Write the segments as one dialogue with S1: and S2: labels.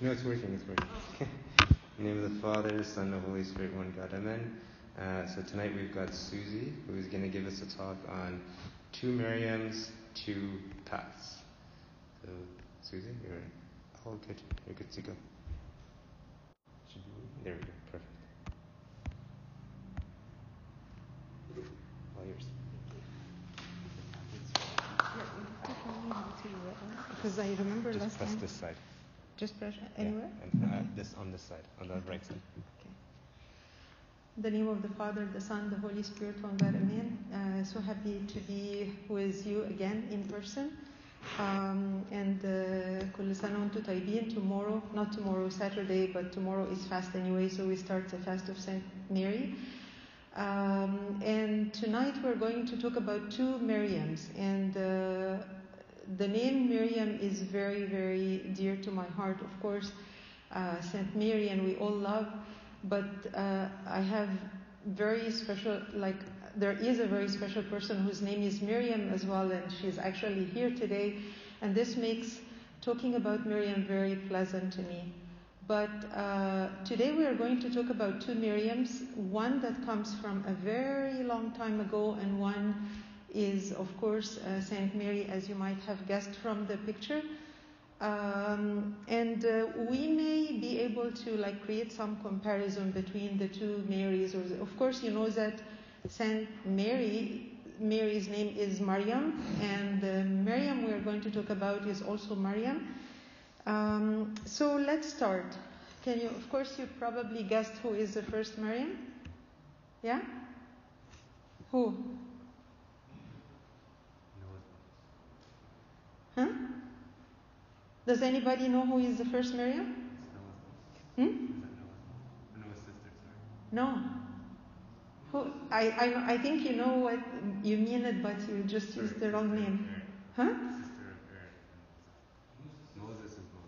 S1: No, it's working, it's working. In the name of the Father, Son, and Holy Spirit, one God, Amen. Uh, so tonight we've got Susie, who is going to give us a talk on two Miriams, two paths. So, Susie, you're all good. You're good to go. There we go. Perfect. All yours.
S2: Because I remember
S1: Just
S2: last
S1: press
S2: time.
S1: this side.
S2: Just press
S1: Yeah,
S2: anywhere?
S1: and uh, this on this side, on the right side.
S2: Okay. In the name of the Father, the Son, the Holy Spirit, one God, Amen. Uh, so happy to be with you again in person. Um, and uh, كل سنة وانتم طيبين tomorrow, not tomorrow, Saturday, but tomorrow is fast anyway, so we start the fast of Saint Mary. Um, and tonight we're going to talk about two Miriams. And uh, the name Miriam is very, very dear to my heart, of course. Uh, Saint and we all love. But uh, I have very special, like, there is a very special person whose name is Miriam as well, and she's actually here today. And this makes talking about Miriam very pleasant to me. But uh, today we are going to talk about two Miriams, one that comes from a very long time ago, and one is, of course, uh, Saint Mary, as you might have guessed from the picture. Um, and uh, we may be able to like create some comparison between the two Marys. Or of course, you know that Saint Mary, Mary's name is Mariam, and the Miriam we are going to talk about is also Mariam. Um, so let's start. Can you? Of course, you probably guessed who is the first Miriam. Yeah. Who? Huh? Does anybody know who is the first Miriam? Hmm? No. Who? I, I, I think you know what you mean it, but you just used the wrong name. Huh?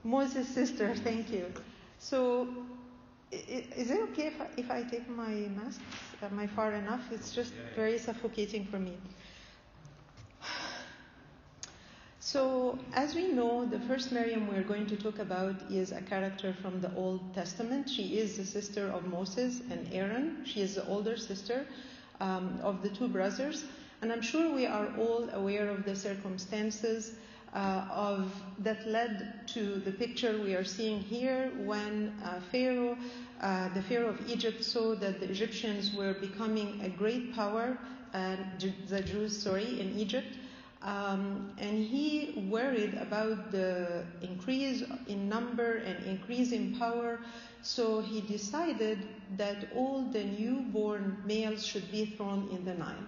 S2: Moses' sister, thank you. So, is it okay if I, if I take my mask? Am I far enough? It's just very suffocating for me. So, as we know, the first Miriam we're going to talk about is a character from the Old Testament. She is the sister of Moses and Aaron. She is the older sister um, of the two brothers. And I'm sure we are all aware of the circumstances uh, of that led to the picture we are seeing here when uh, Pharaoh, uh, the Pharaoh of Egypt, saw that the Egyptians were becoming a great power, uh, the Jews, sorry, in Egypt. Um, and he worried about the increase in number and increase in power, so he decided that all the newborn males should be thrown in the Nile.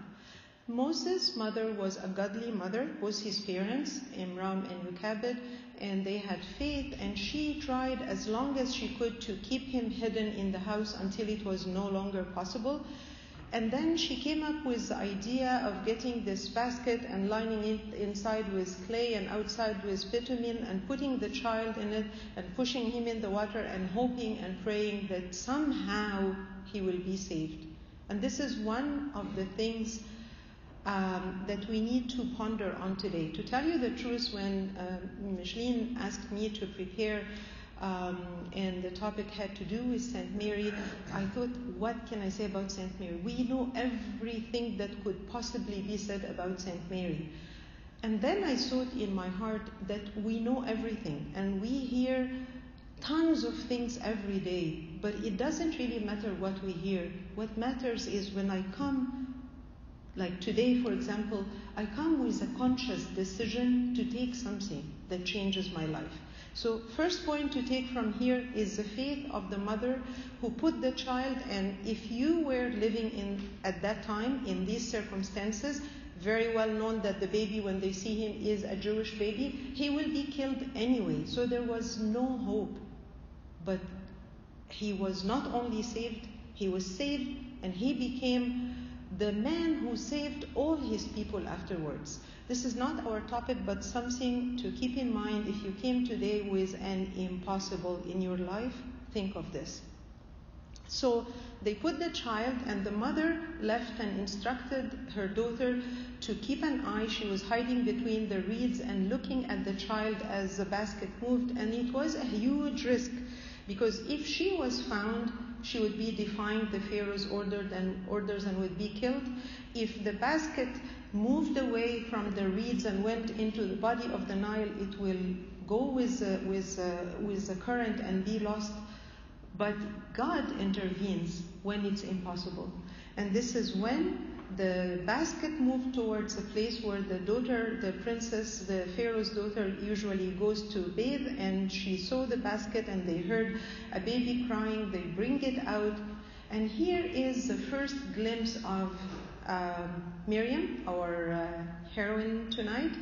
S2: Moses' mother was a godly mother, was his parents, Imram and Yukabed, and they had faith, and she tried as long as she could to keep him hidden in the house until it was no longer possible. And then she came up with the idea of getting this basket and lining it inside with clay and outside with bitumen and putting the child in it and pushing him in the water and hoping and praying that somehow he will be saved. And this is one of the things um, that we need to ponder on today. To tell you the truth, when uh, Micheline asked me to prepare um, and the topic had to do with St. Mary, I thought, what can I say about St. Mary? We know everything that could possibly be said about St. Mary. And then I thought in my heart that we know everything and we hear tons of things every day, but it doesn't really matter what we hear. What matters is when I come, like today, for example, I come with a conscious decision to take something that changes my life. So, first point to take from here is the faith of the mother who put the child, and if you were living in at that time in these circumstances, very well known that the baby, when they see him, is a Jewish baby, he will be killed anyway. So there was no hope. But he was not only saved, he was saved, and he became the man who saved all his people afterwards. This is not our topic, but something to keep in mind if you came today with an impossible in your life, think of this. So they put the child, and the mother left and instructed her daughter to keep an eye. She was hiding between the reeds and looking at the child as the basket moved, and it was a huge risk because if she was found, she would be defying the Pharaoh's ordered and orders and would be killed. If the basket moved away from the reeds and went into the body of the Nile, it will go with, uh, with, uh, with the current and be lost. But God intervenes when it's impossible. And this is when the basket moved towards a place where the daughter, the princess, the Pharaoh's daughter, usually goes to bathe, and she saw the basket and they heard a baby crying. They bring it out. And here is the first glimpse of um, Miriam, our uh, heroine tonight,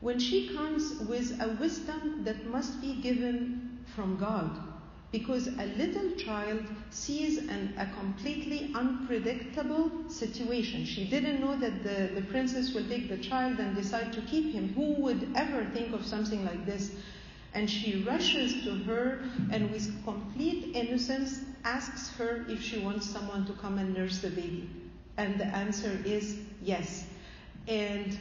S2: when she comes with a wisdom that must be given from God. Because a little child sees an, a completely unpredictable situation. She didn't know that the, the princess will take the child and decide to keep him. Who would ever think of something like this? And she rushes to her and, with complete innocence, asks her if she wants someone to come and nurse the baby. And the answer is yes. And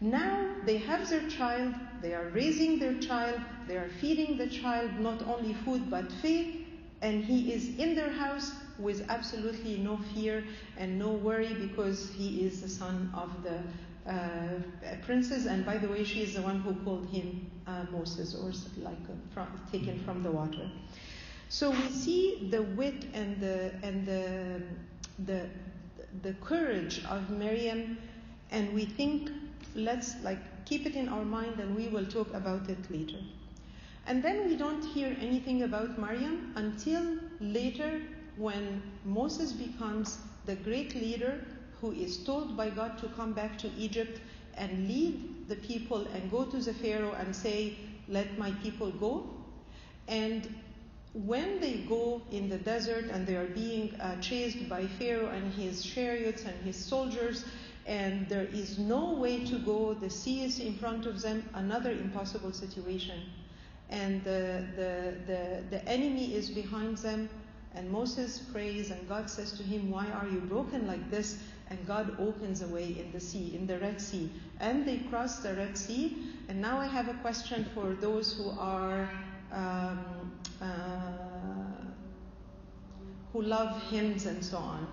S2: now they have their child, they are raising their child, they are feeding the child not only food but faith, and he is in their house with absolutely no fear and no worry because he is the son of the uh, princess. And by the way, she is the one who called him uh, Moses, or like uh, from, taken from the water. So we see the wit and the and the the the courage of Miriam, and we think let's like keep it in our mind and we will talk about it later. And then we don't hear anything about Maryam until later when Moses becomes the great leader who is told by God to come back to Egypt and lead the people and go to the Pharaoh and say, Let my people go. And when they go in the desert and they are being uh, chased by Pharaoh and his chariots and his soldiers, and there is no way to go, the sea is in front of them, another impossible situation. And the, the, the, the enemy is behind them, and Moses prays, and God says to him, Why are you broken like this? And God opens a way in the sea, in the Red Sea. And they cross the Red Sea. And now I have a question for those who are um, uh, who love hymns and so on.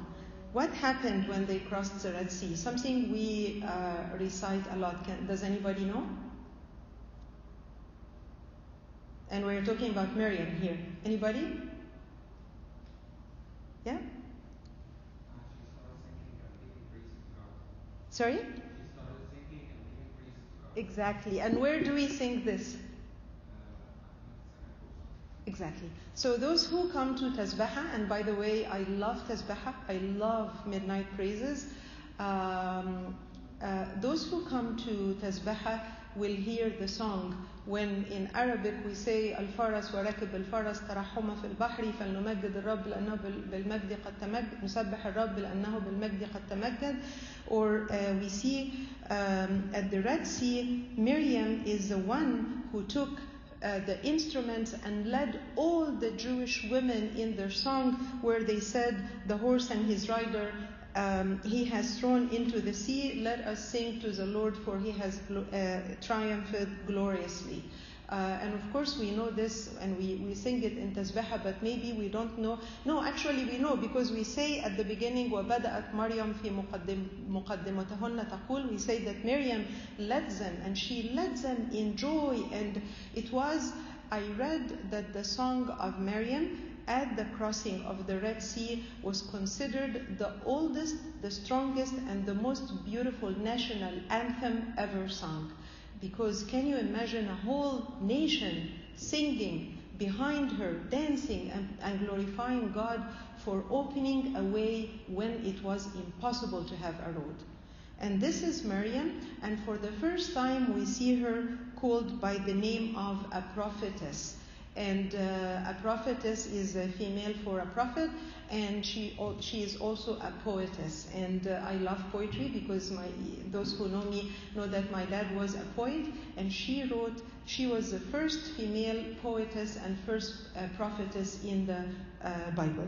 S2: What happened when they crossed the Red Sea? Something we uh, recite a lot. Can, does anybody know? And we're talking about Miriam here. Anybody? Yeah? Sorry? Exactly. And where do we sing this? Exactly. So those who come to Tasbaha, and by the way, I love Tasbaha, I love midnight praises. Um, uh, those who come to Tasbaha will hear the song when in Arabic we say الفرس وركب الفرس ترحم في البحر فلنمجد الرب لأنه بالمجد قد تمجد نسبح الرب لأنه بالمجد قد تمجد or uh, we see um, at the Red Sea Miriam is the one who took uh, the instruments and led all the Jewish women in their song, where they said, The horse and his rider um, he has thrown into the sea. Let us sing to the Lord, for he has uh, triumphed gloriously. Uh, and of course, we know this and we, we sing it in Tasbeha, but maybe we don't know. No, actually, we know because we say at the beginning, وَبَدَأَتْ مَرْيَمْ فِي مُقَدِّمَتَهُنَّ تَقُولُ We say that Miriam led them and she led them in joy. And it was, I read that the song of Miriam at the crossing of the Red Sea was considered the oldest, the strongest, and the most beautiful national anthem ever sung. Because can you imagine a whole nation singing behind her, dancing and, and, glorifying God for opening a way when it was impossible to have a road? And this is Maryam, and for the first time we see her called by the name of a prophetess. And uh, a prophetess is a female for a prophet, and she she is also a poetess. And uh, I love poetry because my those who know me know that my dad was a poet, and she wrote. She was the first female poetess and first uh, prophetess in the uh, Bible.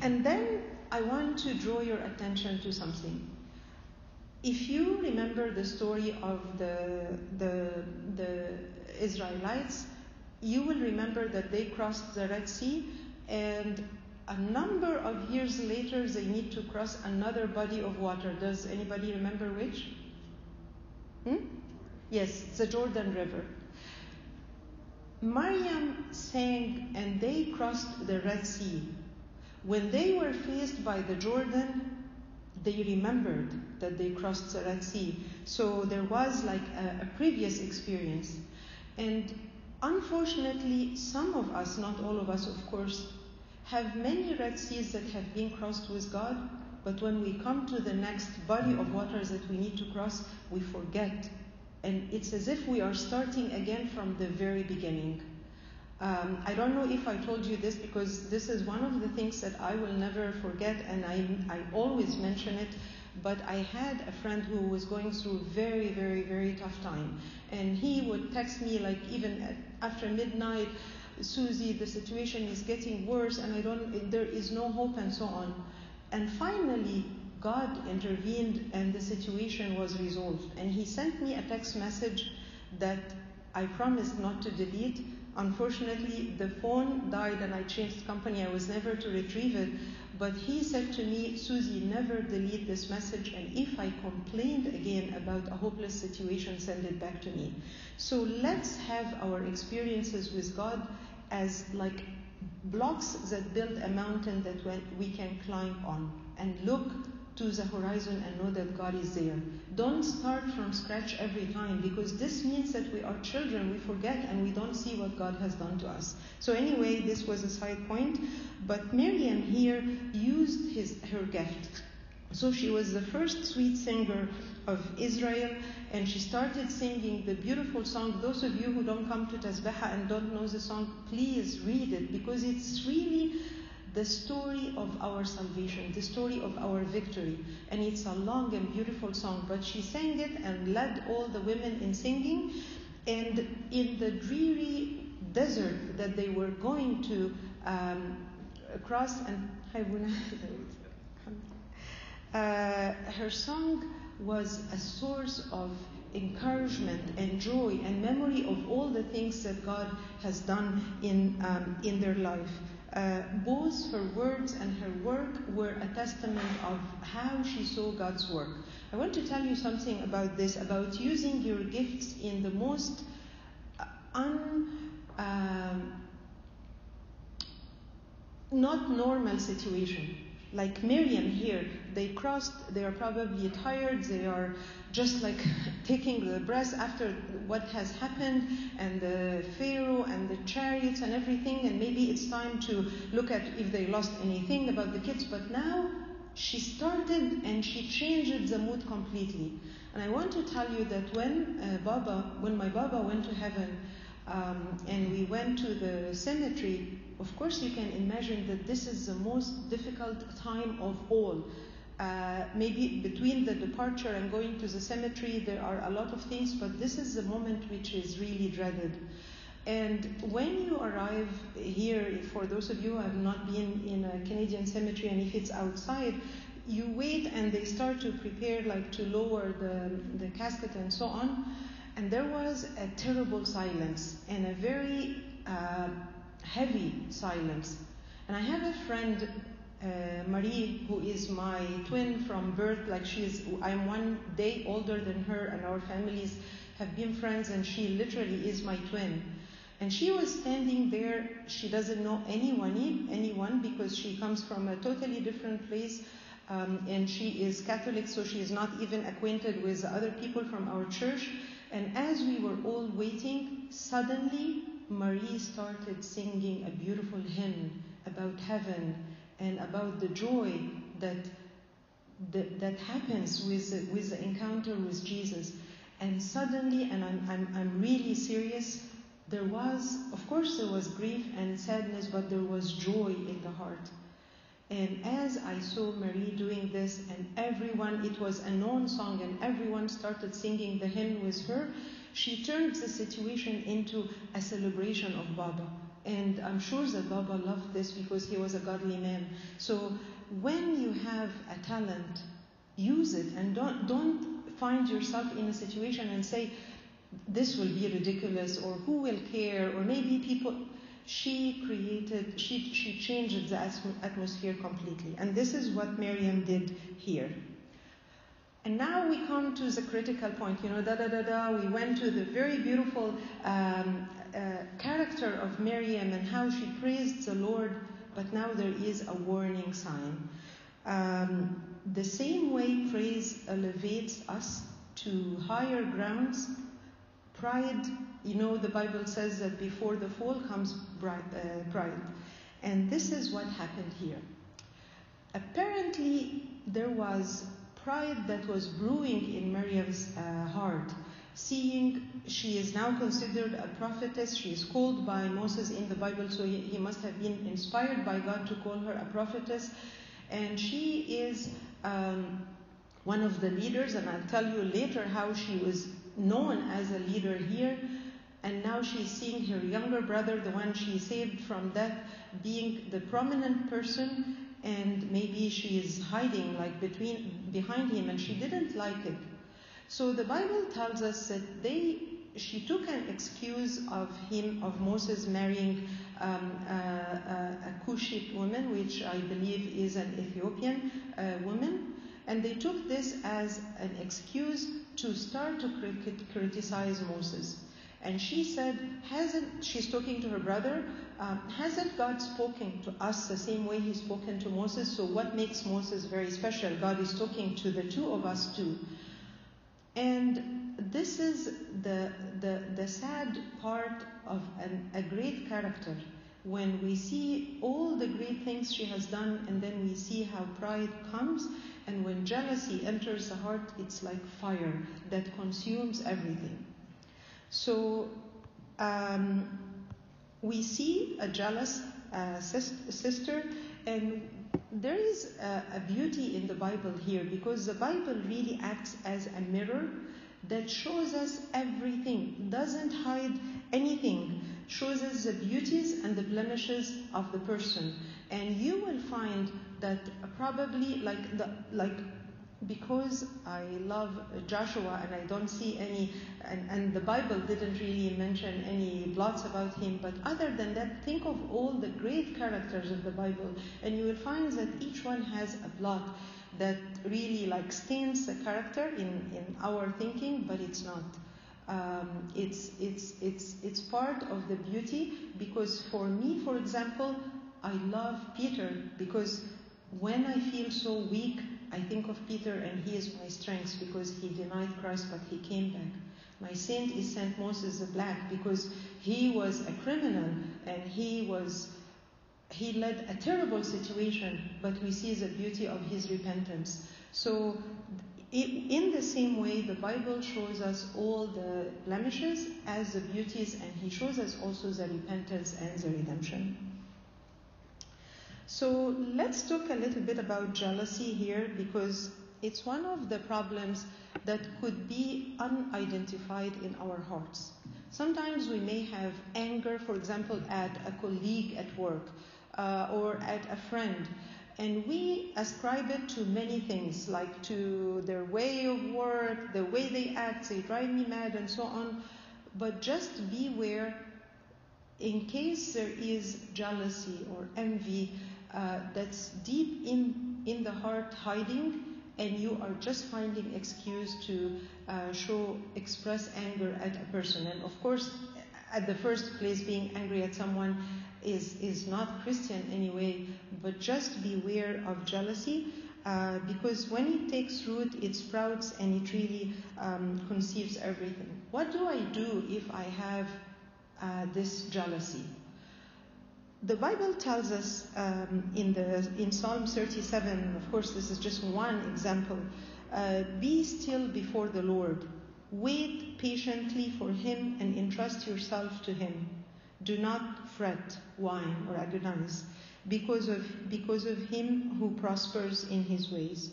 S2: And then I want to draw your attention to something. If you remember the story of the, the, the Israelites, you will remember that they crossed the Red Sea and a number of years later they need to cross another body of water. Does anybody remember which? Hmm? Yes, the Jordan River. Maryam sang and they crossed the Red Sea. When they were faced by the Jordan, they remembered that they crossed the Red Sea. So there was like a, a previous experience. And unfortunately, some of us, not all of us, of course, have many Red Seas that have been crossed with God, but when we come to the next body of waters that we need to cross, we forget. And it's as if we are starting again from the very beginning. Um, I don't know if I told you this because this is one of the things that I will never forget, and I, I always mention it. But I had a friend who was going through very, very, very tough time, and he would text me like even at, after midnight, Susie, the situation is getting worse, and I don't, there is no hope, and so on. And finally, God intervened, and the situation was resolved. And he sent me a text message that I promised not to delete Unfortunately, the phone died and I changed company. I was never to retrieve it. But he said to me, Susie, never delete this message. And if I complained again about a hopeless situation, send it back to me. So let's have our experiences with God as like blocks that build a mountain that we can climb on and look to the horizon and know that God is there. Don't start from scratch every time because this means that we are children, we forget and we don't see what God has done to us. So anyway, this was a side point, but Miriam here used his her gift. So she was the first sweet singer of Israel and she started singing the beautiful song. Those of you who don't come to Tasbeha and don't know the song, please read it because it's really the story of our salvation, the story of our victory. And it's a long and beautiful song, but she sang it and led all the women in singing. And in the dreary desert that they were going to um, cross, and uh, her song was a source of encouragement and joy and memory of all the things that God has done in, um, in their life. Uh, both her words and her work were a testament of how she saw God's work. I want to tell you something about this, about using your gifts in the most uh, un, um, not normal situation. Like Miriam here, they crossed, they are probably tired, they are just like taking the breath after what has happened and the Pharaoh and the chariots and everything, and maybe it's time to look at if they lost anything about the kids. But now she started and she changed the mood completely. And I want to tell you that when uh, Baba, when my Baba went to heaven, um, and we went to the cemetery, of course you can imagine that this is the most difficult time of all uh, maybe between the departure and going to the cemetery, there are a lot of things, but this is the moment which is really dreaded. And when you arrive here, for those of you who have not been in a Canadian cemetery, and if it's outside, you wait and they start to prepare, like to lower the, the casket and so on. And there was a terrible silence and a very uh, heavy silence. And I have a friend uh, Marie, who is my twin from birth, like she is, I'm one day older than her, and our families have been friends, and she literally is my twin. And she was standing there. She doesn't know anyone, anyone, because she comes from a totally different place, um, and she is Catholic, so she is not even acquainted with other people from our church. And as we were all waiting, suddenly Marie started singing a beautiful hymn about heaven and about the joy that that, that happens with the, with the encounter with Jesus. And suddenly, and I'm, I'm, I'm really serious, there was, of course, there was grief and sadness, but there was joy in the heart. And as I saw Marie doing this, and everyone, it was a known song, and everyone started singing the hymn with her, she turned the situation into a celebration of Baba. And I'm sure that Baba loved this because he was a godly man. So when you have a talent, use it and don't, don't find yourself in a situation and say, this will be ridiculous or who will care or maybe people. She created, she, she changed the atmosphere completely. And this is what Miriam did here. And now we come to the critical point. You know, da da da da. We went to the very beautiful um, uh, character of Miriam and how she praised the Lord, but now there is a warning sign. Um, the same way praise elevates us to higher grounds, pride, you know, the Bible says that before the fall comes uh, pride. And this is what happened here. Apparently, there was pride that was brewing in Miriam's uh, heart, seeing she is now considered a prophetess. She is called by Moses in the Bible, so he, he must have been inspired by God to call her a prophetess. And she is um, one of the leaders, and I'll tell you later how she was known as a leader here. And now she's seeing her younger brother, the one she saved from death, being the prominent person, and maybe she is hiding like between behind him, and she didn't like it. So the Bible tells us that they she took an excuse of him of Moses marrying um, a, a, a Cushite woman, which I believe is an Ethiopian uh, woman, and they took this as an excuse to start to criticize Moses. And she said, hasn't, she's talking to her brother, um, hasn't God spoken to us the same way He's spoken to Moses? So what makes Moses very special? God is talking to the two of us too. And this is the, the, the sad part of an, a great character. When we see all the great things she has done and then we see how pride comes and when jealousy enters the heart it's like fire that consumes everything. So um, we see a jealous uh, sis- sister and there is a, a beauty in the bible here because the bible really acts as a mirror that shows us everything doesn't hide anything shows us the beauties and the blemishes of the person. And you will find that probably like the like because I love Joshua and I don't see any, and, and, the Bible didn't really mention any blots about him, but other than that, think of all the great characters of the Bible, and you will find that each one has a blot that really like stains the character in, in our thinking, but it's not. Um, it's, it's, it's, it's part of the beauty because for me, for example, I love Peter because when I feel so weak, I think of Peter and he is my strength because he denied Christ but he came back. My saint is Saint Moses the Black because he was a criminal and he was he led a terrible situation, but we see the beauty of his repentance. So in the same way, the Bible shows us all the blemishes as the beauties, and He shows us also the repentance and the redemption. So let's talk a little bit about jealousy here because it's one of the problems that could be unidentified in our hearts. Sometimes we may have anger, for example, at a colleague at work uh, or at a friend. And we ascribe it to many things, like to their way of work, the way they act, they drive me mad, and so on. But just beware in case there is jealousy or envy that's deep in, in the heart hiding, and you are just finding excuse to uh, show, express anger at a person. And of course, at the first place, being angry at someone is, is not Christian anyway, but just beware of jealousy. Uh, because when it takes root, it sprouts and it really um, conceives everything. What do I do if I have uh, this jealousy? The Bible tells us um, in, the, in Psalm 37, of course, this is just one example uh, be still before the Lord, wait patiently for Him, and entrust yourself to Him. Do not fret, whine, or agonize because of, because of him who prospers in his ways.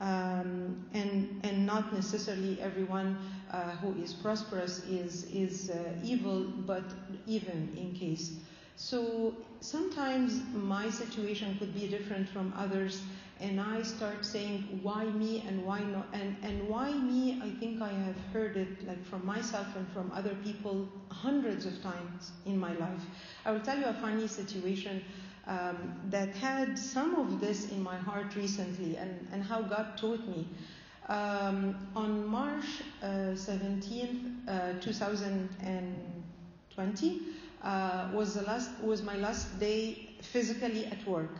S2: Um, and, and not necessarily everyone uh, who is prosperous is, is uh, evil, but even in case. So sometimes my situation could be different from others, and I start saying, why me and why not? And, and why me, I think I have heard it like from myself and from other people hundreds of times in my life. I will tell you a funny situation um, that had some of this in my heart recently and, and how God taught me. Um, on March uh, 17th, uh, 2020, uh, was the last was my last day physically at work.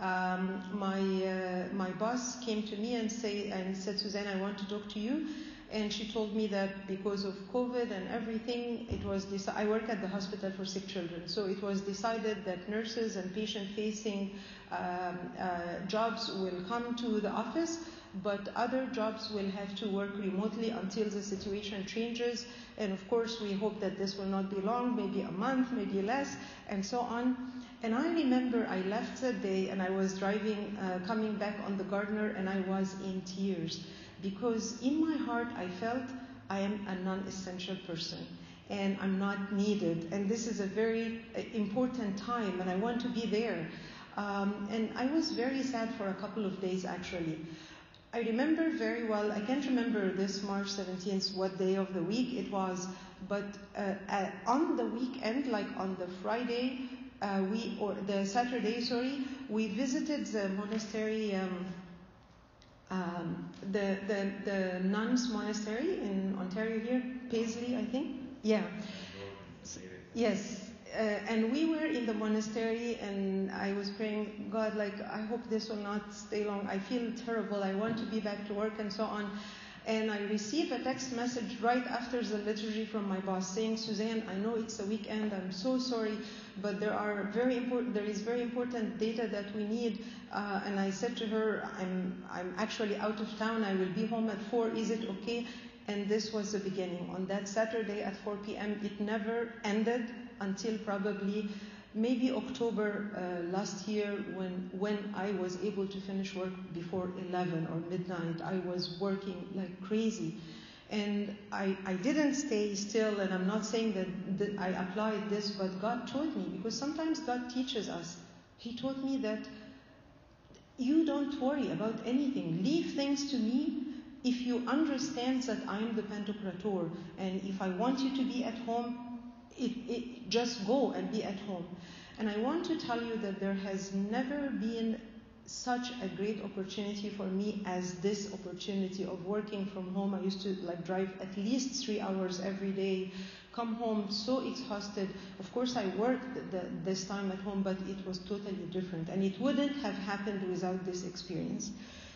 S2: Um, my uh, my boss came to me and say and said, Suzan, I want to talk to you. And she told me that because of COVID and everything, it was deci- I work at the hospital for sick children, so it was decided that nurses and patient-facing um, uh, jobs will come to the office, but other jobs will have to work remotely until the situation changes. And of course, we hope that this will not be long, maybe a month, maybe less, and so on. And I remember I left that day and I was driving, uh, coming back on the Gardiner, and I was in tears because in my heart I felt I am a non essential person and I'm not needed. And this is a very uh, important time, and I want to be there. Um, and I was very sad for a couple of days actually. I remember very well, I can't remember this March 17th, what day of the week it was, but uh, uh, on the weekend, like on the Friday, uh, we or the Saturday, sorry, we visited the monastery, um, um, the, the the nuns monastery in Ontario here, Paisley, I think. Yeah. Yes. Uh, and we were in the monastery, and I was praying, God, like I hope this will not stay long. I feel terrible. I want to be back to work, and so on. And I received a text message right after the liturgy from my boss saying, Suzan, I know it's a weekend. I'm so sorry, but there are very important. There is very important data that we need. Uh, and I said to her, I'm I'm actually out of town. I will be home at four. Is it okay? And this was the beginning. On that Saturday at 4 p.m., it never ended until probably maybe October uh, last year when when I was able to finish work before 11 or midnight. I was working like crazy. And I, I didn't stay still, and I'm not saying that, that I applied this, but God taught me because sometimes God teaches us. He taught me that you don't worry about anything. Leave things to me if you understand that I am the Pantocrator, and if I want you to be at home, it, it, just go and be at home. And I want to tell you that there has never been such a great opportunity for me as this opportunity of working from home. I used to like drive at least three hours every day, come home so exhausted. Of course, I worked the, this time at home, but it was totally different, and it wouldn't have happened without this experience.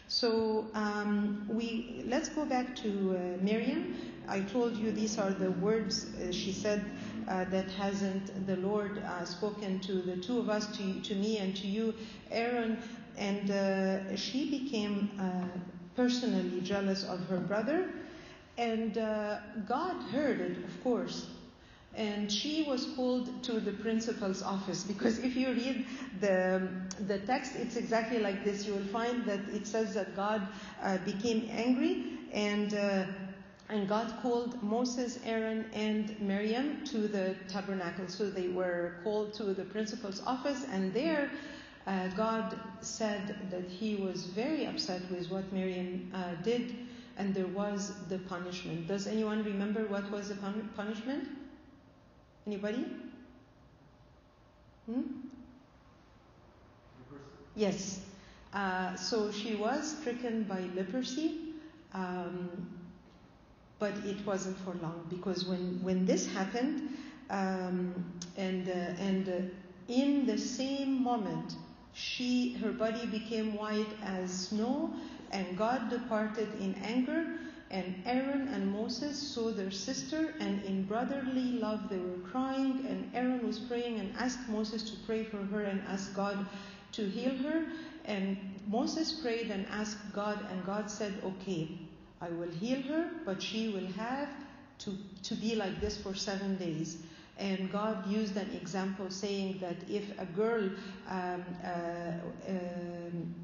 S2: So um, we let's go back to uh, Miriam. I told you these are the words uh, she said uh, that hasn't the Lord uh, spoken to the two of us, to, to me and to you, Aaron. And uh, she became uh, personally jealous of her brother. And uh, God heard it, of course. And she was called to the principal's office because if you read the, the text, it's exactly like this. You will find that it says that God uh, became angry and and God called Moses, Aaron, and Miriam to the tabernacle. So they were called to the principal's office, and there uh, God said that he was very upset with what Miriam uh, did, and there was the punishment. Does anyone remember what was the pun- punishment? Anybody? Hmm? Yes. Uh, so she was stricken by leprosy. Um, but it wasn't for long because when, when this happened, um, and uh, and uh, in the same moment, she her body became white as snow, and God departed in anger. And Aaron and Moses saw their sister, and in brotherly love they were crying. And Aaron was praying and asked Moses to pray for her and ask God to heal her. And Moses prayed and asked God, and God said, "Okay." I will heal her, but she will have to, to be like this for seven days. And God used an example saying that if a girl um, uh, um,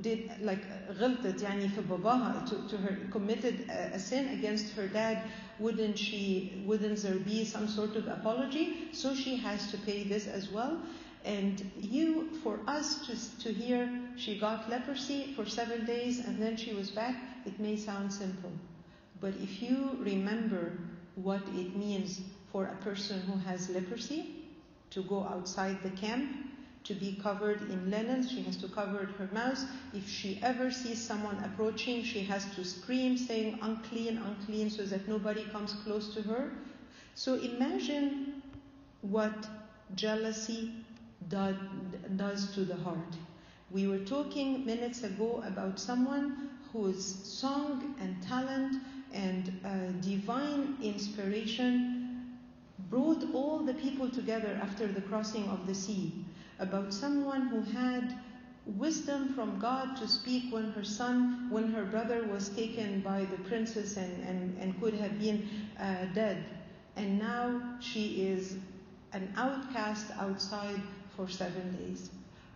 S2: did like غلطت يعني في باباها to, to her committed a, a sin against her dad wouldn't she wouldn't there be some sort of apology so she has to pay this as well and you for us to, to hear she got leprosy for seven days and then she was back it may sound simple but if you remember what it means for a person who has leprosy to go outside the camp to be covered in linen. She has to cover her mouth. If she ever sees someone approaching, she has to scream, saying, unclean, unclean, so that nobody comes close to her. So imagine what jealousy do, does to the heart. We were talking minutes ago about someone whose song and talent and uh, divine inspiration brought all the people together after the crossing of the sea about someone who had wisdom from God to speak when her son, when her brother was taken by the princess and, and, and could have been uh, dead. And now she is an outcast outside for seven days.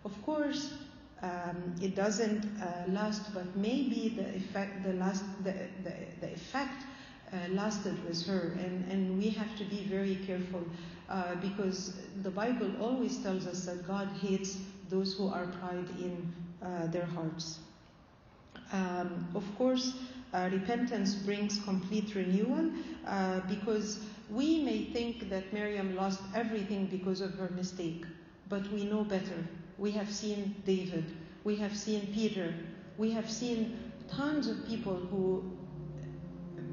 S2: Of course, um, it doesn't uh, last, but maybe the effect, the last, the, the, the effect uh, lasted with her, and, and we have to be very careful uh, because the Bible always tells us that God hates those who are pride in uh, their hearts. Um, of course, uh, repentance brings complete renewal uh, because we may think that Miriam lost everything because of her mistake, but we know better. We have seen David, we have seen Peter, we have seen tons of people who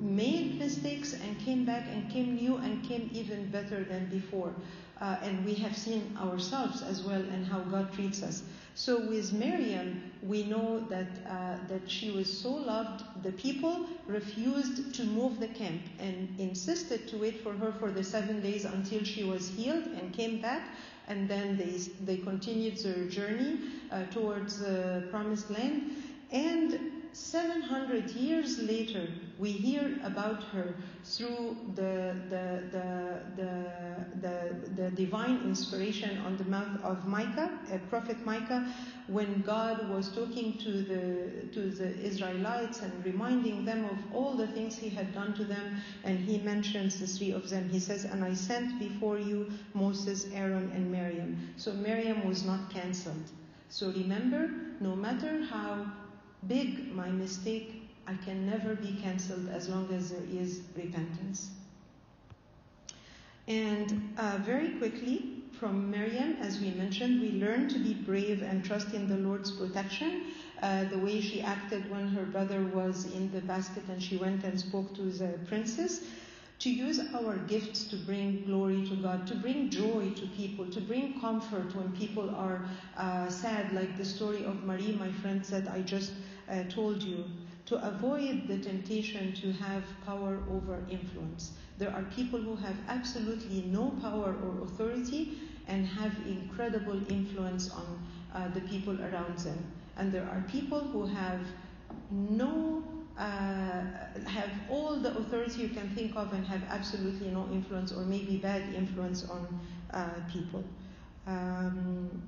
S2: made mistakes and came back and came new and came even better than before. Uh, and we have seen ourselves as well and how God treats us. So with Miriam, we know that uh, that she was so loved. The people refused to move the camp and insisted to wait for her for the seven days until she was healed and came back. And then they they continued their journey uh, towards the promised land. And 700 years later, we hear about her through the, the, the, the, the, the divine inspiration on the mouth of Micah, uh, Prophet Micah, when God was talking to the, to the Israelites and reminding them of all the things He had done to them. And He mentions the three of them. He says, And I sent before you Moses, Aaron, and Miriam. So Miriam was not cancelled. So remember, no matter how big my mistake, I can never be cancelled as long as there is repentance. And uh, very quickly, from Miriam, as we mentioned, we learn to be brave and trust in the Lord's protection. Uh, the way she acted when her brother was in the basket and she went and spoke to the princess. To use our gifts to bring glory to God, to bring joy to people, to bring comfort when people are uh, sad, like the story of Marie, my friend said, I just uh, told you to avoid the temptation to have power over influence. There are people who have absolutely no power or authority and have incredible influence on uh, the people around them. And there are people who have no uh, have all the authority you can think of and have absolutely no influence or maybe bad influence on uh, people. Um,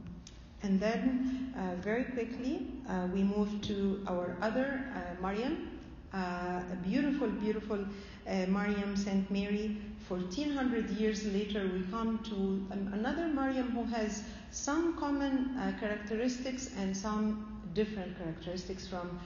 S2: and then, uh, very quickly, uh, we move to our other uh, Mariam, uh, a beautiful, beautiful uh, Mariam Saint Mary. 1400 years later, we come to another Mariam who has some common uh, characteristics and some different characteristics from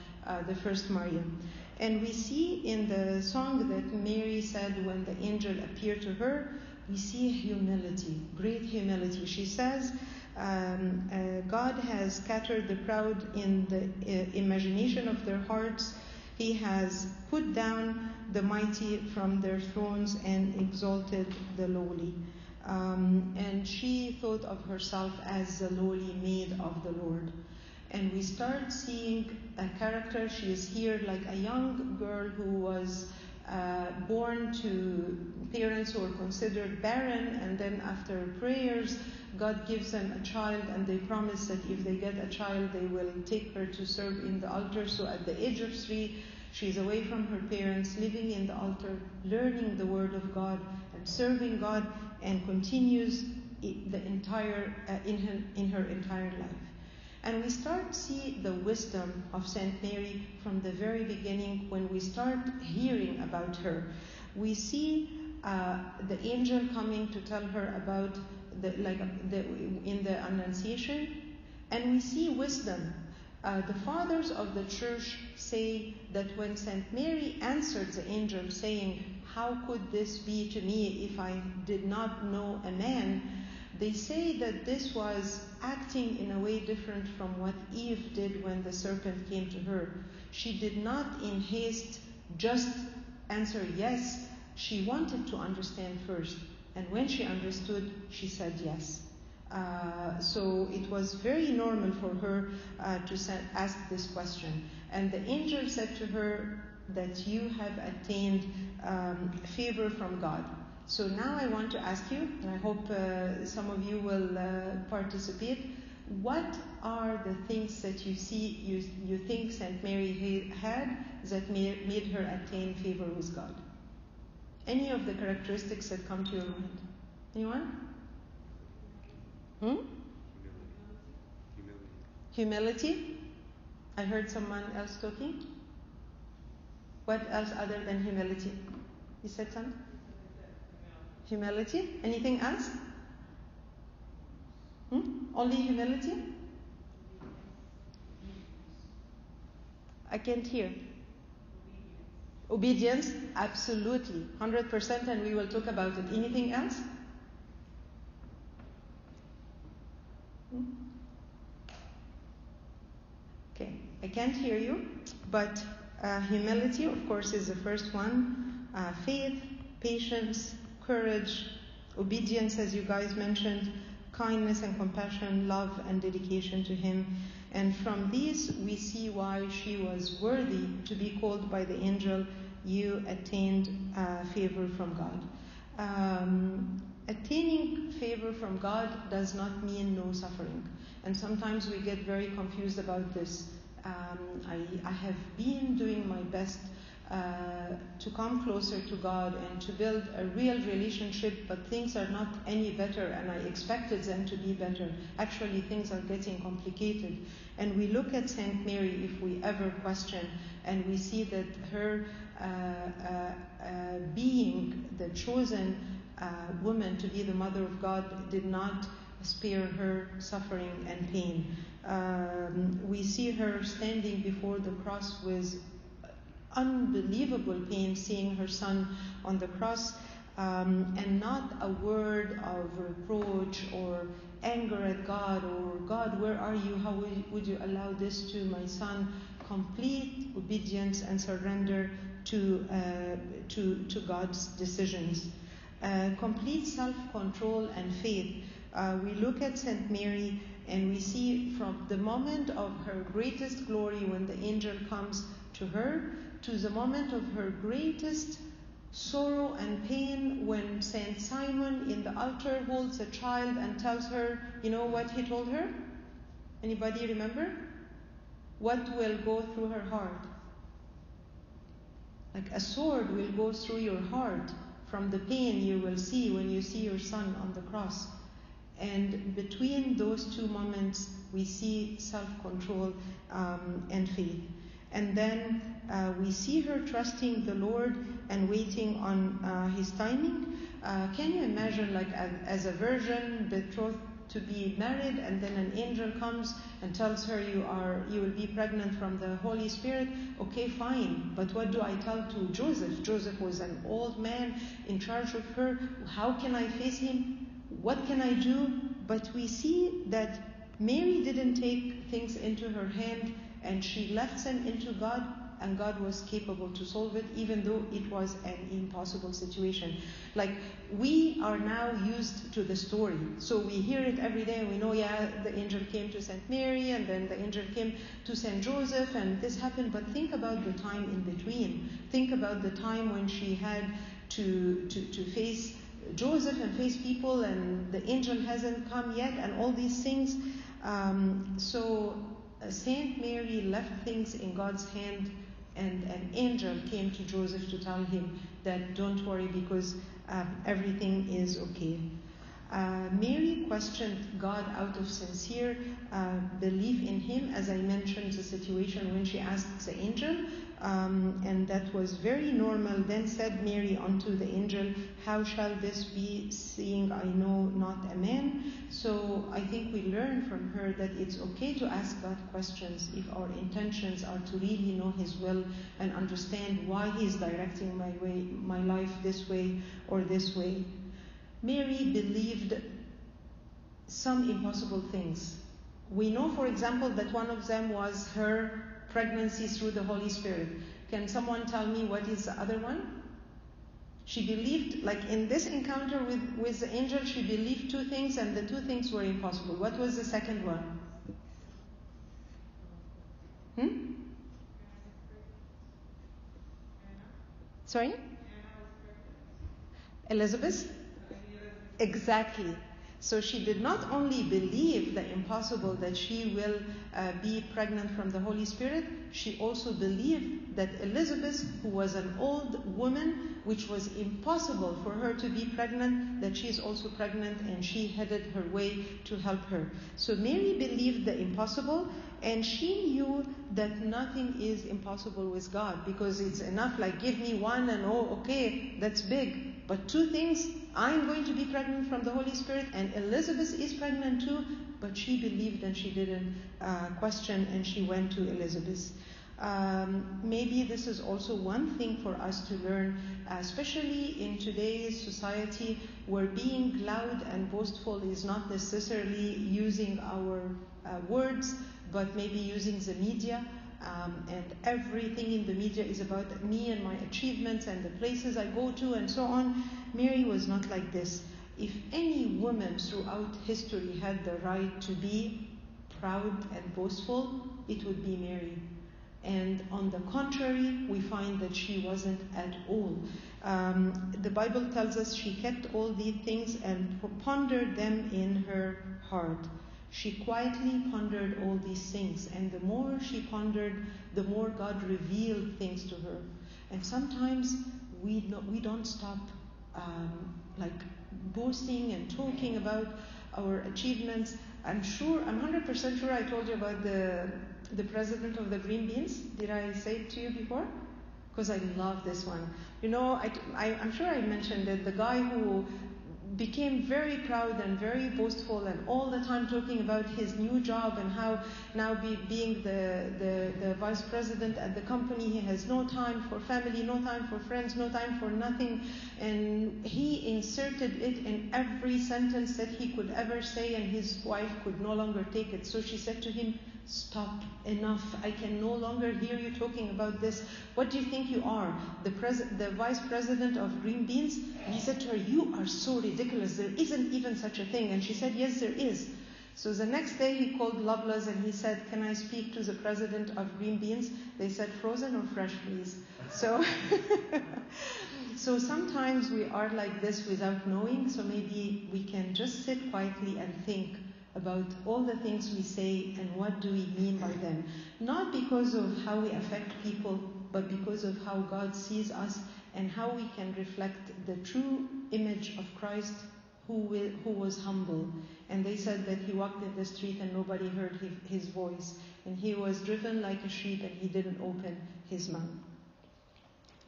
S2: the first Mariam. And we see in the song that Mary said when the angel appeared to her, we see humility, great humility. She says, um, uh, God has scattered the proud in the uh, imagination of their hearts. He has put down the mighty from their thrones and exalted the lowly. Um, and she thought of herself as the lowly maid of the Lord. And we start seeing a character. She is here like a young girl who was uh, born to parents who were considered barren, and then after prayers, God gives them a child, and they promise that if they get a child, they will take her to serve in the altar. So at the age of three, she's away from her parents, living in the altar, learning the Word of God, and serving God, and continues the entire uh, in her in her entire life. And we start to see the wisdom of Saint Mary from the very beginning when we start hearing about her. We see uh, the angel coming to tell her about the like the, in the Annunciation, and we see wisdom. Uh, the fathers of the church say that when Saint Mary answered the angel, saying, "How could this be to me if I did not know a man?" They say that this was acting in a way different from what Eve did when the serpent came to her. She did not, in haste, just answer yes. She wanted to understand first. And when she understood, she said yes. Uh, so it was very normal for her uh, to ask this question. And the angel said to her that you have attained um, favor from God. So now I want to ask you, and I hope uh, some of you will uh, participate. What are the things that you see, you, you think Saint Mary had that made her attain favor with God? Any of the characteristics that come to your mind? Anyone? Hmm?
S1: Humility.
S2: Humility? I heard someone else talking. What else other than humility? You said something? Humility? Anything else? Hmm? Only humility? I can't hear. Obedience? Absolutely. 100%, and we will talk about it. Anything else? Okay, I can't hear you, but uh, humility, of course, is the first one. Uh, faith, patience, courage, obedience, as you guys mentioned, kindness and compassion, love and dedication to Him. And from these, we see why she was worthy to be called by the angel, You attained uh, favor from God. Um, attaining favor from God does not mean no suffering. And sometimes we get very confused about this. Um, I, I have been doing my best uh, to come closer to God and to build a real relationship, but things are not any better, and I expected them to be better. Actually, things are getting complicated. And we look at Saint Mary if we ever question, and we see that her uh, uh, uh being the chosen uh, woman to be the mother of God did not spare her suffering and pain. Um, we see her standing before the cross with unbelievable pain seeing her son on the cross, um, and not a word of reproach or anger at God or God, where are you? How would you allow this to my son? Complete obedience and surrender to, uh, to, to God's decisions. Uh, complete self control and faith. Uh, we look at St. Mary and we see from the moment of her greatest glory when the angel comes to her to the moment of her greatest sorrow and pain when Saint Simon in the altar holds a child and tells her, you know what he told her? Anybody remember? What will go through her heart? Like a sword will go through your heart from the pain you will see when you see your son on the cross. And between those two moments, we see self control um, and faith. And then uh, we see her trusting the Lord and waiting on uh, His timing. Uh, can you imagine, like, as, as a virgin betrothed to be married, and then an angel comes and tells her you are you will be pregnant from the Holy Spirit? Okay, fine. But what do I tell to Joseph? Joseph was an old man in charge of her. How can I face him? What can I do? But we see that Mary didn't take things into her hand and she left them into God and God was capable to solve it even though it was an impossible situation. Like we are now used to the story. So we hear it every day and we know, yeah, the angel came to St. Mary and then the angel came to St. Joseph and this happened. But think about the time in between. Think about the time when she had to, to, to face Joseph and face people and the angel hasn't come yet and all these things. Um, so Saint Mary left things in God's hand, and an angel came to Joseph to tell him that don't worry because um, everything is okay. Uh, Mary questioned God out of sincere uh, belief in Him, as I mentioned the situation when she asked the angel, um, and that was very normal. Then said Mary unto the angel, How shall this be, seeing I know not a man? So I think we learn from her that it's okay to ask God questions if our intentions are to really know His will and understand why He is directing my way, my life this way or this way. Mary believed some impossible things. We know, for example, that one of them was her pregnancy through the Holy Spirit. Can someone tell me what is the other one? She believed, like in this encounter with, with the angel, she believed two things, and the two things were impossible. What was the second one? Hmm? Sorry? Elizabeth? Exactly. So she did not only believe the impossible that she will uh, be pregnant from the Holy Spirit, she also believed that Elizabeth, who was an old woman, which was impossible for her to be pregnant, that she is also pregnant and she headed her way to help her. So Mary believed the impossible and she knew that nothing is impossible with God because it's enough like give me one and oh okay, that's big. But two things, I'm going to be pregnant from the Holy Spirit, and Elizabeth is pregnant too, but she believed and she didn't uh, question and she went to Elizabeth. Um, maybe this is also one thing for us to learn, especially in today's society where being loud and boastful is not necessarily using our uh, words, but maybe using the media. Um, and everything in the media is about me and my achievements and the places I go to and so on. Mary was not like this. If any woman throughout history had the right to be proud and boastful, it would be Mary. And on the contrary, we find that she wasn't at all. Um, the Bible tells us she kept all these things and pondered them in her heart. She quietly pondered all these things, and the more she pondered, the more God revealed things to her. And sometimes we, no, we don't stop um, like boasting and talking about our achievements. I'm sure, I'm 100% sure I told you about the, the president of the Green Beans. Did I say it to you before? Because I love this one. You know, I, I, I'm sure I mentioned that the guy who became very proud and very boastful and all the time talking about his new job and how now be, being the, the, the vice president at the company he has no time for family no time for friends no time for nothing. And he inserted it in every sentence that he could ever say and his wife could no longer take it. So she said to him Stop, enough. I can no longer hear you talking about this. What do you think you are? The, pres- the vice president of Green Beans? And he said to her, You are so ridiculous. There isn't even such a thing. And she said, Yes, there is. So the next day he called Loblaws and he said, Can I speak to the president of Green Beans? They said, Frozen or fresh, please. So, so sometimes we are like this without knowing. So maybe we can just sit quietly and think about all the things we say and what do we mean by them. Not because of how we affect people, but because of how God sees us and how we can reflect the true image of Christ who, will, who was humble. And they said that he walked in the street and nobody heard his voice. And he was driven like a sheep and he didn't open his mouth.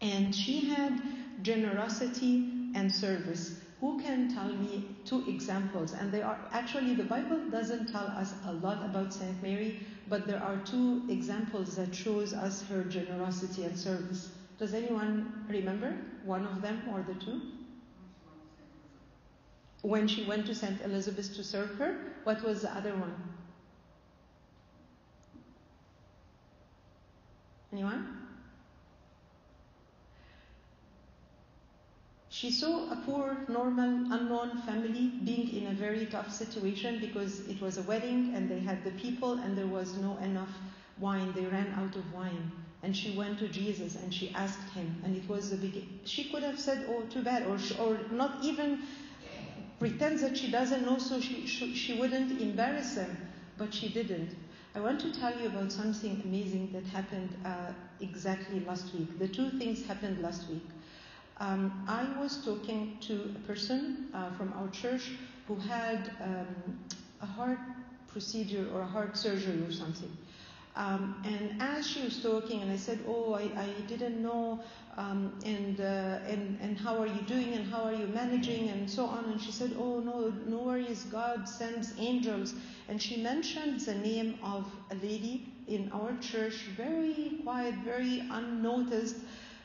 S2: And she had generosity and service. Who can tell me two examples? And they are actually, the Bible doesn't tell us a lot about Saint Mary, but there are two examples that shows us her generosity and service. Does anyone remember one of them or the two? When she went to Saint Elizabeth to serve her, what was the other one? Anyone? She saw a poor, normal, unknown family being in a very tough situation because it was a wedding and they had the people and there was no enough wine. They ran out of wine. And she went to Jesus and she asked him, and it was the beginning. She could have said, "Oh, too bad," or or not even pretend that she doesn't know, so she, she wouldn't embarrass them. But she didn't. I want to tell you about something amazing that happened uh, exactly last week. The two things happened last week. Um, I was talking to a person uh, from our church who had um, a heart procedure or a heart surgery or something. Um, and as she was talking, and I said, "Oh, I, I didn't know, um, and, uh, and and how are you doing, and how are you managing, and so on." And she said, "Oh, no, no worries. God sends angels." And she mentioned the name of a lady in our church, very quiet, very unnoticed,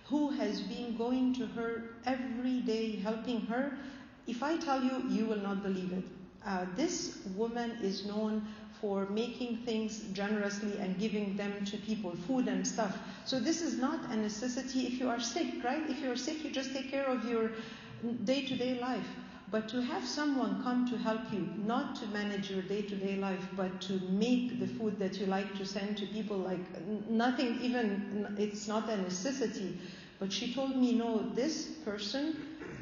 S2: who has been going to her every day, helping her. If I tell you, you will not believe it. Uh, this woman is known for making things generously and giving them to people, food and stuff. So this is not a necessity if you are sick, right? If you're sick, you just take care of your day to day life. But to have someone come to help you, not to manage your day to day life, but to make the food that you like to send to people, like nothing even, it's not a necessity. But she told me, no, this person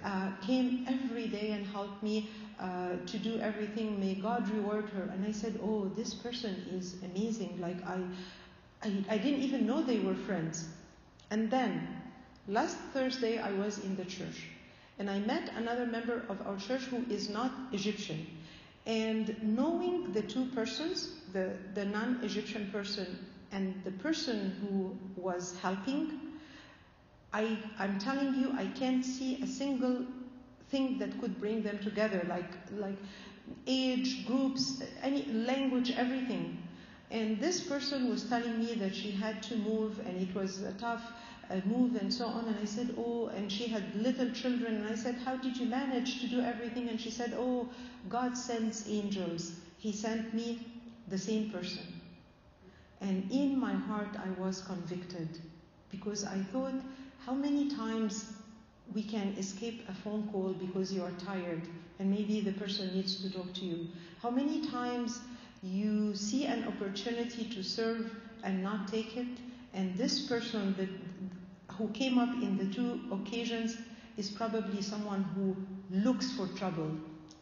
S2: uh, came every day and helped me uh, to do everything. May God reward her. And I said, oh, this person is amazing. Like I, I, I didn't even know they were friends. And then last Thursday I was in the church and I met another member of our church who is not Egyptian. And knowing the two persons, the, the non Egyptian person and the person who was helping, I, I'm telling you, I can't see a single thing that could bring them together, like, like age, groups, any language, everything. And this person was telling me that she had to move and it was a tough move and so on. And I said, Oh, and she had little children. And I said, How did you manage to do everything? And she said, Oh, God sends angels. He sent me the same person. And in my heart, I was convicted because I thought, how many times we can escape a phone call because you are tired and maybe the person needs to talk to you? How many times you see an opportunity to serve and not take it? And this person that, who came up in the two occasions is probably someone who looks for trouble.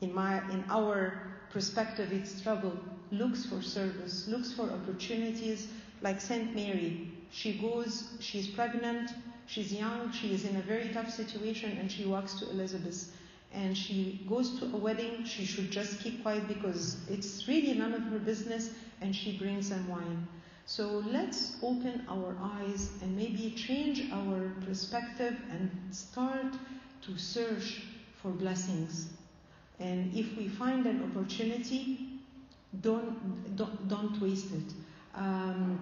S2: In, my, in our perspective, it's trouble. Looks for service, looks for opportunities like Saint Mary. She goes, she's pregnant, she's young, she is in a very tough situation, and she walks to Elizabeth. And she goes to a wedding, she should just keep quiet because it's really none of her business, and she brings them wine. So let's open our eyes and maybe change our perspective and start to search for blessings. And if we find an opportunity, don't, don't, don't waste it. Um,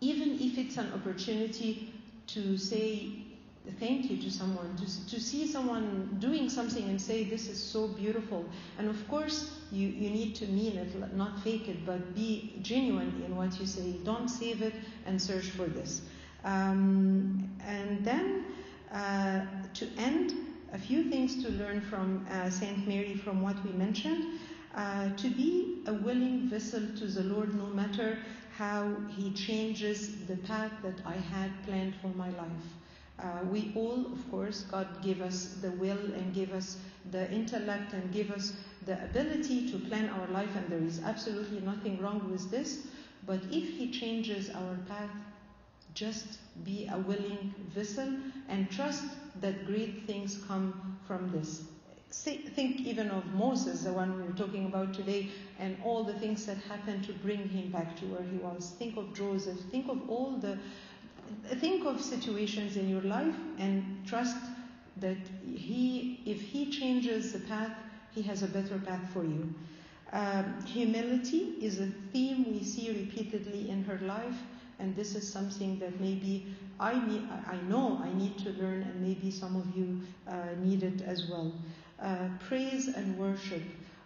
S2: even if it's an opportunity to say thank you to someone, to, to see someone doing something and say, This is so beautiful. And of course, you, you need to mean it, not fake it, but be genuine in what you say. Don't save it and search for this. Um, and then uh, to end, a few things to learn from uh, Saint Mary from what we mentioned. Uh, to be a willing vessel to the Lord no matter how He changes the path that I had planned for my life. Uh, we all, of course, God gave us the will and gave us the intellect and gave us the ability to plan our life, and there is absolutely nothing wrong with this. But if He changes our path, just be a willing vessel and trust that great things come from this. Think even of Moses, the one we were talking about today, and all the things that happened to bring him back to where he was. Think of Joseph. Think of all the. Think of situations in your life and trust that he, if he changes the path, he has a better path for you. Um, humility is a theme we see repeatedly in her life, and this is something that maybe I need, I know I need to learn, and maybe some of you uh, need it as well. Uh, praise and worship.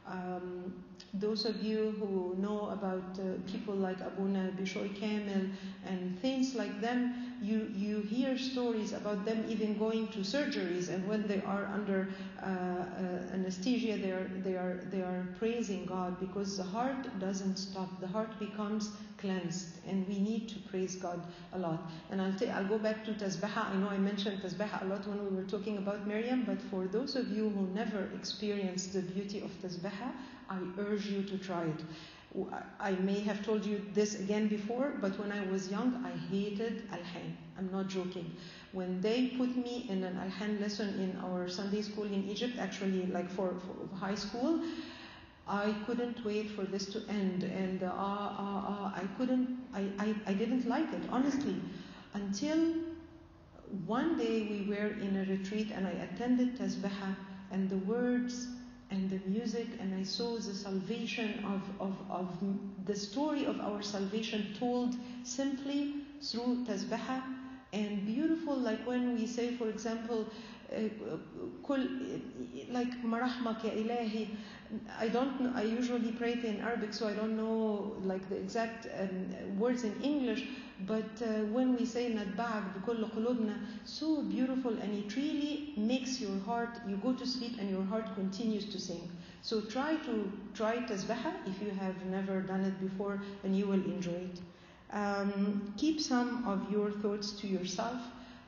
S2: Um, those of you who know about uh, people like Abuna Bishoy Kamel and things like them, you, you hear stories about them even going to surgeries, and when they are under uh, uh, anesthesia, they are, they, are, they are praising God because the heart doesn't stop. The heart becomes cleansed, and we need to praise God a lot. And I'll, t- I'll go back to Tasbeha. I know I mentioned Tasbeha a lot when we were talking about Miriam, but for those of you who never experienced the beauty of Tasbeha, I urge you to try it. I may have told you this again before, but when I was young, I hated Alhan. I'm not joking. When they put me in an Alhan lesson in our Sunday school in Egypt, actually, like for, for high school, I couldn't wait for this to end, and uh, uh, uh, I couldn't, I, I, I didn't like it, honestly, until one day we were in a retreat and I attended Tasbeha, and the words and the music, and I saw the salvation of, of, of the story of our salvation told simply through tasbeha and beautiful, like when we say, for example, uh, like marahmak ya ilahi. I don't. I usually pray it in Arabic, so I don't know like the exact um, words in English. But uh, when we say نتبعك بكل قلوبنا, so beautiful and it really makes your heart, you go to sleep and your heart continues to sing. So try to try tasbeha if you have never done it before and you will enjoy it. Um, keep some of your thoughts to yourself.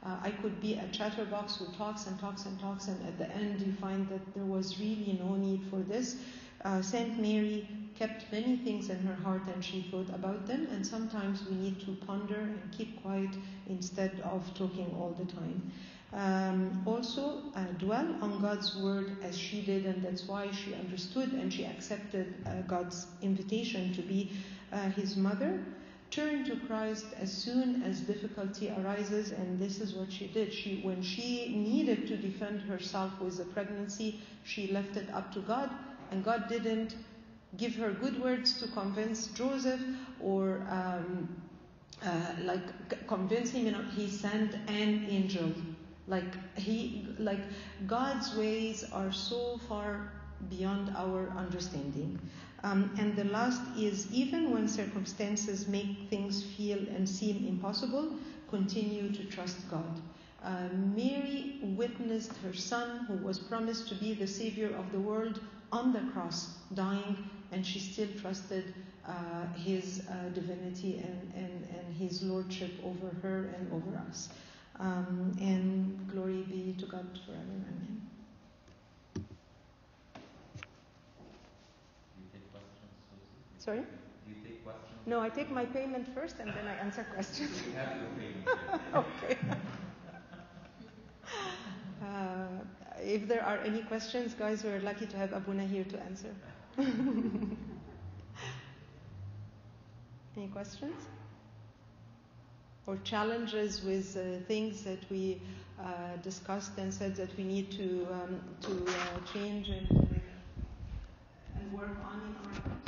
S2: Uh, I could be a chatterbox who talks and talks and talks, and at the end you find that there was really no need for this. Uh, Saint Mary kept many things in her heart and she thought about them, and sometimes we need to ponder and keep quiet instead of talking all the time. Um, also, uh, dwell on God's word as she did, and that's why she understood and she accepted uh, God's invitation to be uh, his mother turn to Christ as soon as difficulty arises, and this is what she did. She, when she needed to defend herself with a pregnancy, she left it up to God, and God didn't give her good words to convince Joseph or um, uh, like convince him. You know, he sent an angel. Like he, like God's ways are so far beyond our understanding. Um, and the last is even when circumstances make things feel and seem impossible, continue to trust God. Uh, Mary witnessed her son, who was promised to be the savior of the world, on the cross, dying, and she still trusted uh, his uh, divinity and, and, and his lordship over her and over us. Um, and glory be to God forever. Amen. Sorry?
S3: Do you take questions?
S2: No, I take my payment first and then I answer questions.
S3: You have your payment.
S2: okay. Uh, if there are any questions, guys, we're lucky to have Abuna here to answer. any questions? Or challenges with uh, things that we uh, discussed and said that we need to um, to uh, change and, and work on in our